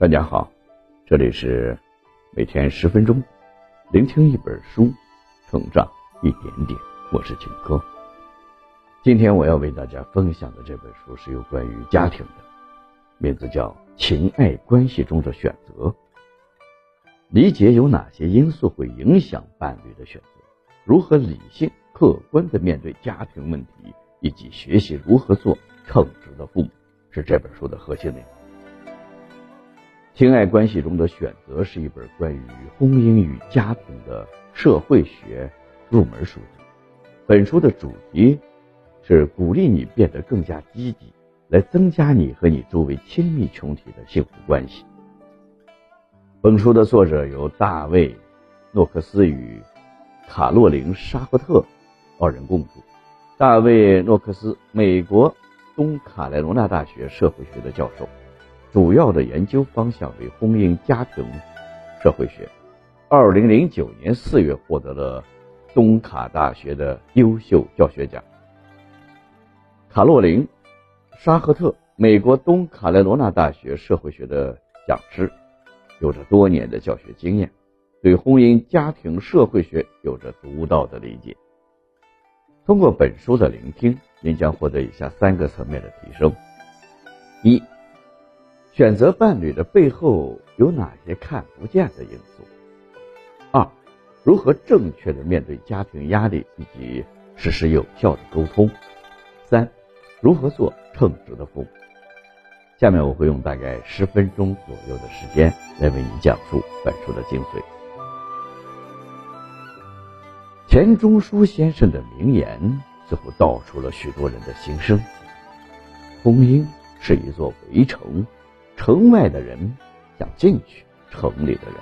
大家好，这里是每天十分钟，聆听一本书，成长一点点。我是景哥。今天我要为大家分享的这本书是有关于家庭的，名字叫《情爱关系中的选择》。理解有哪些因素会影响伴侣的选择，如何理性客观的面对家庭问题，以及学习如何做称职的父母，是这本书的核心内容。情爱关系中的选择是一本关于婚姻与家庭的社会学入门书籍。本书的主题是鼓励你变得更加积极，来增加你和你周围亲密群体的幸福关系。本书的作者由大卫·诺克斯与卡洛琳·沙赫特二人共著。大卫·诺克斯，美国东卡莱罗纳大学社会学的教授。主要的研究方向为婚姻家庭社会学。二零零九年四月获得了东卡大学的优秀教学奖。卡洛琳·沙赫特，美国东卡莱罗纳大学社会学的讲师，有着多年的教学经验，对婚姻家庭社会学有着独到的理解。通过本书的聆听，您将获得以下三个层面的提升：一。选择伴侣的背后有哪些看不见的因素？二，如何正确的面对家庭压力以及实施有效的沟通？三，如何做称职的父母？下面我会用大概十分钟左右的时间来为你讲述本书的精髓。钱钟书先生的名言似乎道出了许多人的心声：婚姻是一座围城。城外的人想进去，城里的人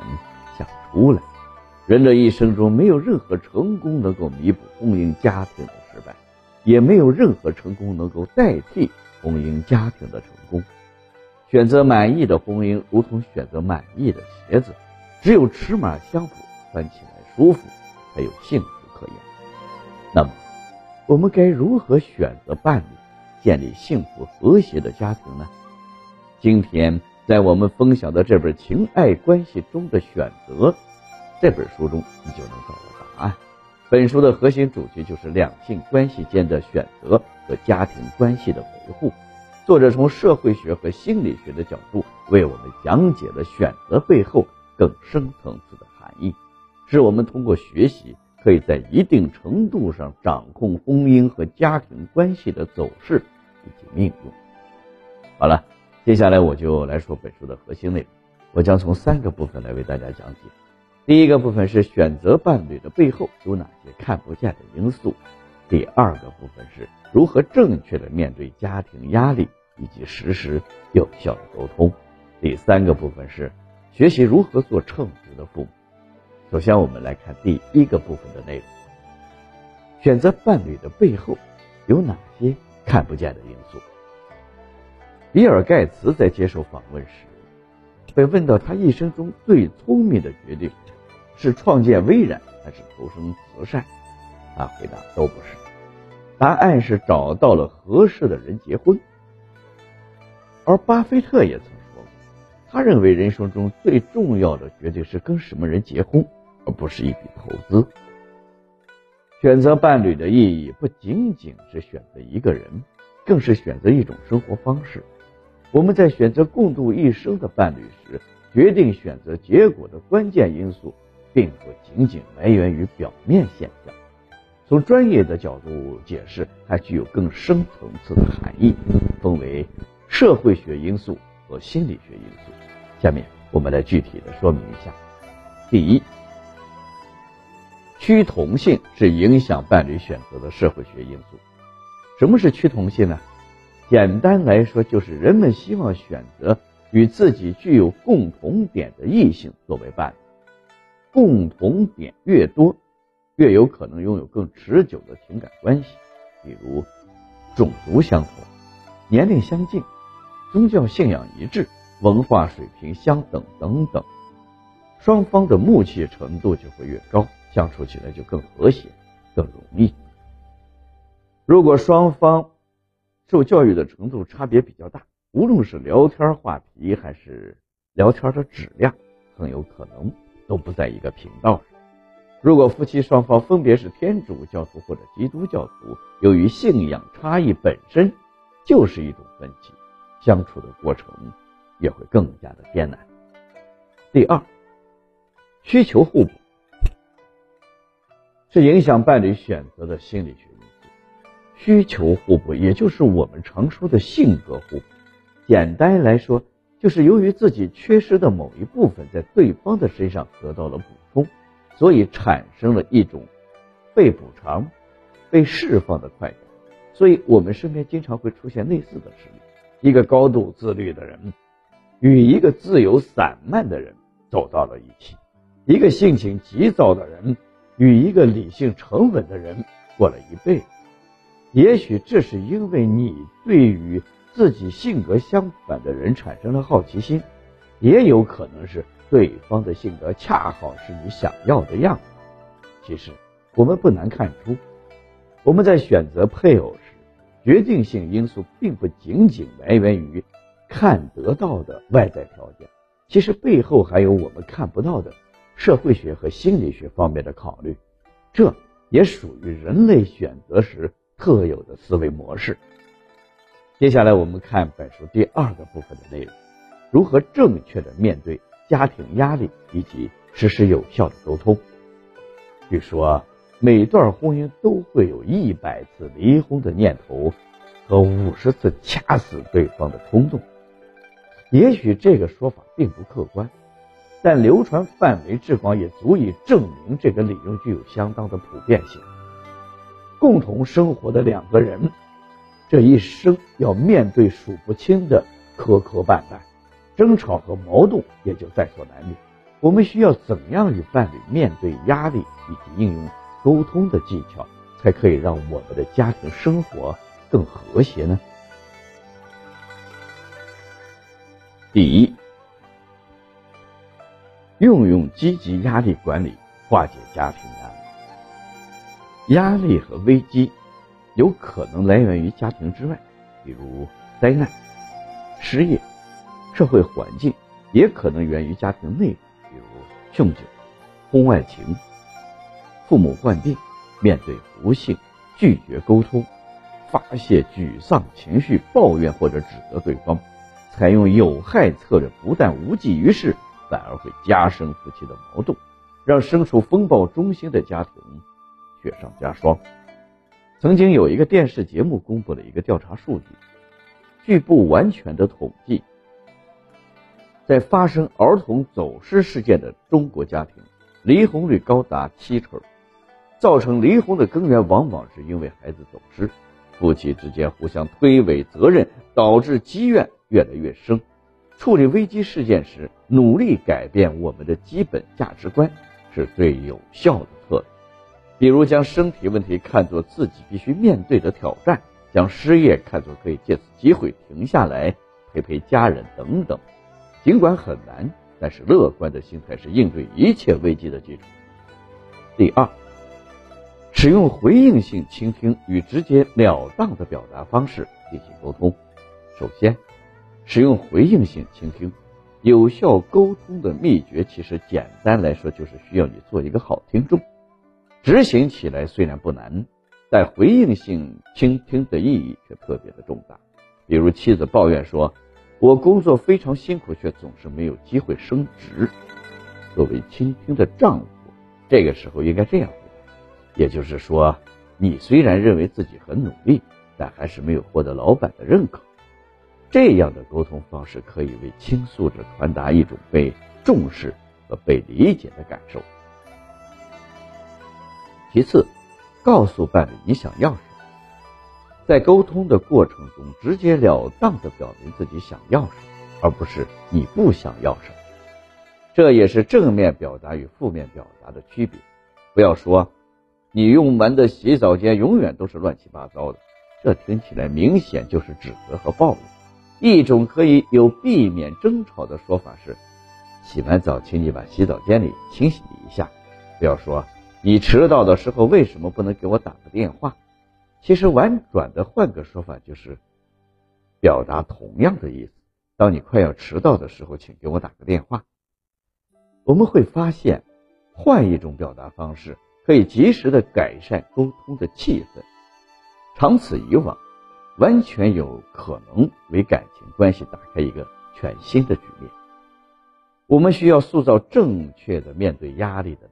想出来。人的一生中，没有任何成功能够弥补婚姻家庭的失败，也没有任何成功能够代替婚姻家庭的成功。选择满意的婚姻，如同选择满意的鞋子，只有尺码相符，穿起来舒服，才有幸福可言。那么，我们该如何选择伴侣，建立幸福和谐的家庭呢？今天，在我们分享的这本《情爱关系中的选择》这本书中，你就能找到答案。本书的核心主题就是两性关系间的选择和家庭关系的维护。作者从社会学和心理学的角度为我们讲解了选择背后更深层次的含义，使我们通过学习，可以在一定程度上掌控婚姻和家庭关系的走势以及命运。好了。接下来我就来说本书的核心内容，我将从三个部分来为大家讲解。第一个部分是选择伴侣的背后有哪些看不见的因素；第二个部分是如何正确的面对家庭压力以及实施有效的沟通；第三个部分是学习如何做称职的父母。首先，我们来看第一个部分的内容：选择伴侣的背后有哪些看不见的因素？比尔·盖茨在接受访问时，被问到他一生中最聪明的决定是创建微软还是投身慈善，他回答都不是，答案是找到了合适的人结婚。而巴菲特也曾说过，他认为人生中最重要的决定是跟什么人结婚，而不是一笔投资。选择伴侣的意义不仅仅是选择一个人，更是选择一种生活方式。我们在选择共度一生的伴侣时，决定选择结果的关键因素，并不仅仅来源于表面现象。从专业的角度解释，还具有更深层次的含义，分为社会学因素和心理学因素。下面我们来具体的说明一下。第一，趋同性是影响伴侣选择的社会学因素。什么是趋同性呢？简单来说，就是人们希望选择与自己具有共同点的异性作为伴侣。共同点越多，越有可能拥有更持久的情感关系。比如，种族相同、年龄相近、宗教信仰一致、文化水平相等等等，双方的默契程度就会越高，相处起来就更和谐、更容易。如果双方，受教育的程度差别比较大，无论是聊天话题还是聊天的质量很有可能都不在一个频道上。如果夫妻双方分别是天主教徒或者基督教徒，由于信仰差异本身就是一种分歧，相处的过程也会更加的艰难。第二，需求互补是影响伴侣选择的心理学。需求互补，也就是我们常说的性格互补。简单来说，就是由于自己缺失的某一部分在对方的身上得到了补充，所以产生了一种被补偿、被释放的快感。所以我们身边经常会出现类似的事例：一个高度自律的人与一个自由散漫的人走到了一起；一个性情急躁的人与一个理性沉稳的人过了一辈子。也许这是因为你对于自己性格相反的人产生了好奇心，也有可能是对方的性格恰好是你想要的样子。其实，我们不难看出，我们在选择配偶时，决定性因素并不仅仅来源于看得到的外在条件，其实背后还有我们看不到的社会学和心理学方面的考虑。这也属于人类选择时特有的思维模式。接下来我们看本书第二个部分的内容：如何正确的面对家庭压力以及实施有效的沟通。据说每段婚姻都会有一百次离婚的念头和五十次掐死对方的冲动。也许这个说法并不客观，但流传范围之广也足以证明这个理论具有相当的普遍性。共同生活的两个人。这一生要面对数不清的磕磕绊绊，争吵和矛盾也就在所难免。我们需要怎样与伴侣面对压力，以及应用沟通的技巧，才可以让我们的家庭生活更和谐呢？第一，运用积极压力管理化解家庭压力，压力和危机。有可能来源于家庭之外，比如灾难、失业、社会环境；也可能源于家庭内部，比如酗酒、婚外情、父母患病。面对不幸，拒绝沟通，发泄沮丧情绪，抱怨或者指责对方，采用有害策略，不但无济于事，反而会加深夫妻的矛盾，让身处风暴中心的家庭雪上加霜。曾经有一个电视节目公布了一个调查数据，据不完全的统计，在发生儿童走失事件的中国家庭，离婚率高达七成。造成离婚的根源往往是因为孩子走失，夫妻之间互相推诿责任，导致积怨越来越深。处理危机事件时，努力改变我们的基本价值观是最有效的。比如将身体问题看作自己必须面对的挑战，将失业看作可以借此机会停下来陪陪家人等等。尽管很难，但是乐观的心态是应对一切危机的基础。第二，使用回应性倾听与直截了当的表达方式进行沟通。首先，使用回应性倾听，有效沟通的秘诀其实简单来说就是需要你做一个好听众。执行起来虽然不难，但回应性倾听的意义却特别的重大。比如妻子抱怨说：“我工作非常辛苦，却总是没有机会升职。”作为倾听的丈夫，这个时候应该这样回答：也就是说，你虽然认为自己很努力，但还是没有获得老板的认可。这样的沟通方式可以为倾诉者传达一种被重视和被理解的感受。其次，告诉伴侣你想要什么，在沟通的过程中直截了当地表明自己想要什么，而不是你不想要什么。这也是正面表达与负面表达的区别。不要说你用完的洗澡间永远都是乱七八糟的，这听起来明显就是指责和抱怨。一种可以有避免争吵的说法是：洗完澡，请你把洗澡间里清洗一下。不要说。你迟到的时候为什么不能给我打个电话？其实婉转的换个说法就是，表达同样的意思。当你快要迟到的时候，请给我打个电话。我们会发现，换一种表达方式可以及时的改善沟通的气氛。长此以往，完全有可能为感情关系打开一个全新的局面。我们需要塑造正确的面对压力的。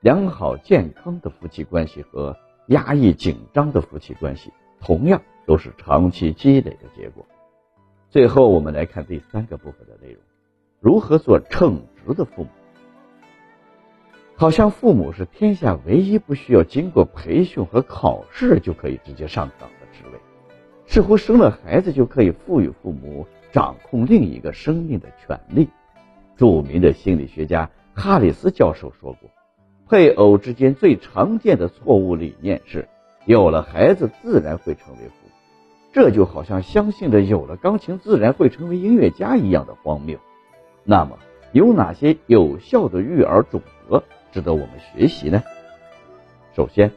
良好健康的夫妻关系和压抑紧张的夫妻关系，同样都是长期积累的结果。最后，我们来看第三个部分的内容：如何做称职的父母。好像父母是天下唯一不需要经过培训和考试就可以直接上岗的职位，似乎生了孩子就可以赋予父母掌控另一个生命的权利。著名的心理学家哈里斯教授说过，配偶之间最常见的错误理念是，有了孩子自然会成为父母，这就好像相信着有了钢琴自然会成为音乐家一样的荒谬。那么，有哪些有效的育儿准则？值得我们学习呢。首先，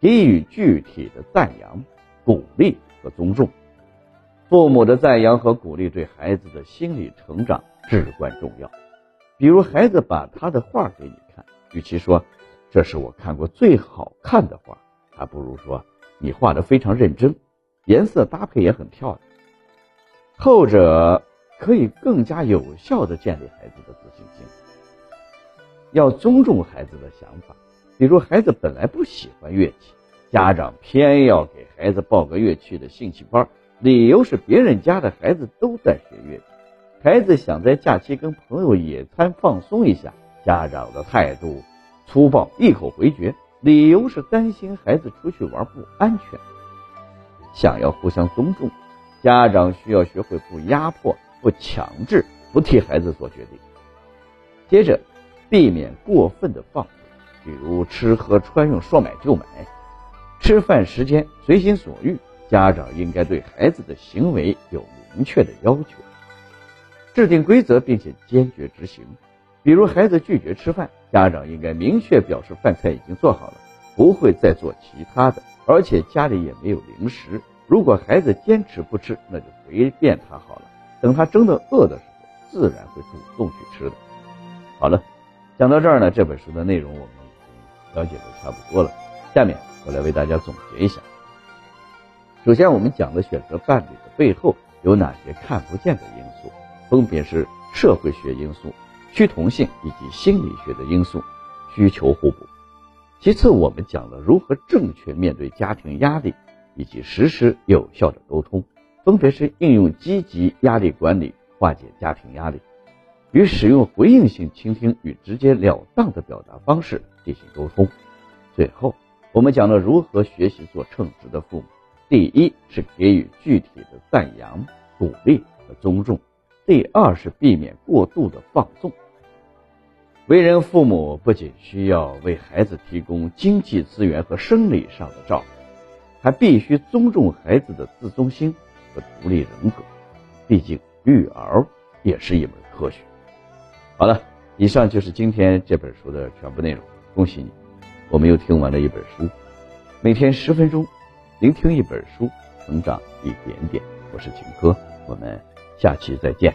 给予具体的赞扬、鼓励和尊重。父母的赞扬和鼓励对孩子的心理成长至关重要。比如，孩子把他的画给你，与其说这是我看过最好看的画，还不如说你画的非常认真，颜色搭配也很漂亮。后者可以更加有效的建立孩子的自信心。要尊重孩子的想法，比如孩子本来不喜欢乐器，家长偏要给孩子报个乐器的兴趣班，理由是别人家的孩子都在学乐器。孩子想在假期跟朋友野餐放松一下，家长的态度粗暴，一口回绝，理由是担心孩子出去玩不安全。想要互相尊重，家长需要学会不压迫、不强制、不替孩子做决定。接着。避免过分的放纵，比如吃喝穿用说买就买，吃饭时间随心所欲。家长应该对孩子的行为有明确的要求，制定规则并且坚决执行。比如孩子拒绝吃饭，家长应该明确表示饭菜已经做好了，不会再做其他的，而且家里也没有零食。如果孩子坚持不吃，那就随便他好了。等他真的饿的时候，自然会主动去吃的。好了。讲到这儿呢，这本书的内容我们已经了解的差不多了。下面我来为大家总结一下。首先，我们讲的选择伴侣的背后有哪些看不见的因素，分别是社会学因素、趋同性以及心理学的因素，需求互补。其次，我们讲了如何正确面对家庭压力，以及实施有效的沟通，分别是应用积极压力管理化解家庭压力。与使用回应性倾听与直截了当的表达方式进行沟通。最后，我们讲了如何学习做称职的父母。第一是给予具体的赞扬、鼓励和尊重；第二是避免过度的放纵。为人父母不仅需要为孩子提供经济资源和生理上的照顾，还必须尊重孩子的自尊心和独立人格。毕竟，育儿也是一门科学。好了，以上就是今天这本书的全部内容。恭喜你，我们又听完了一本书。每天十分钟，聆听一本书，成长一点点。我是秦哥，我们下期再见。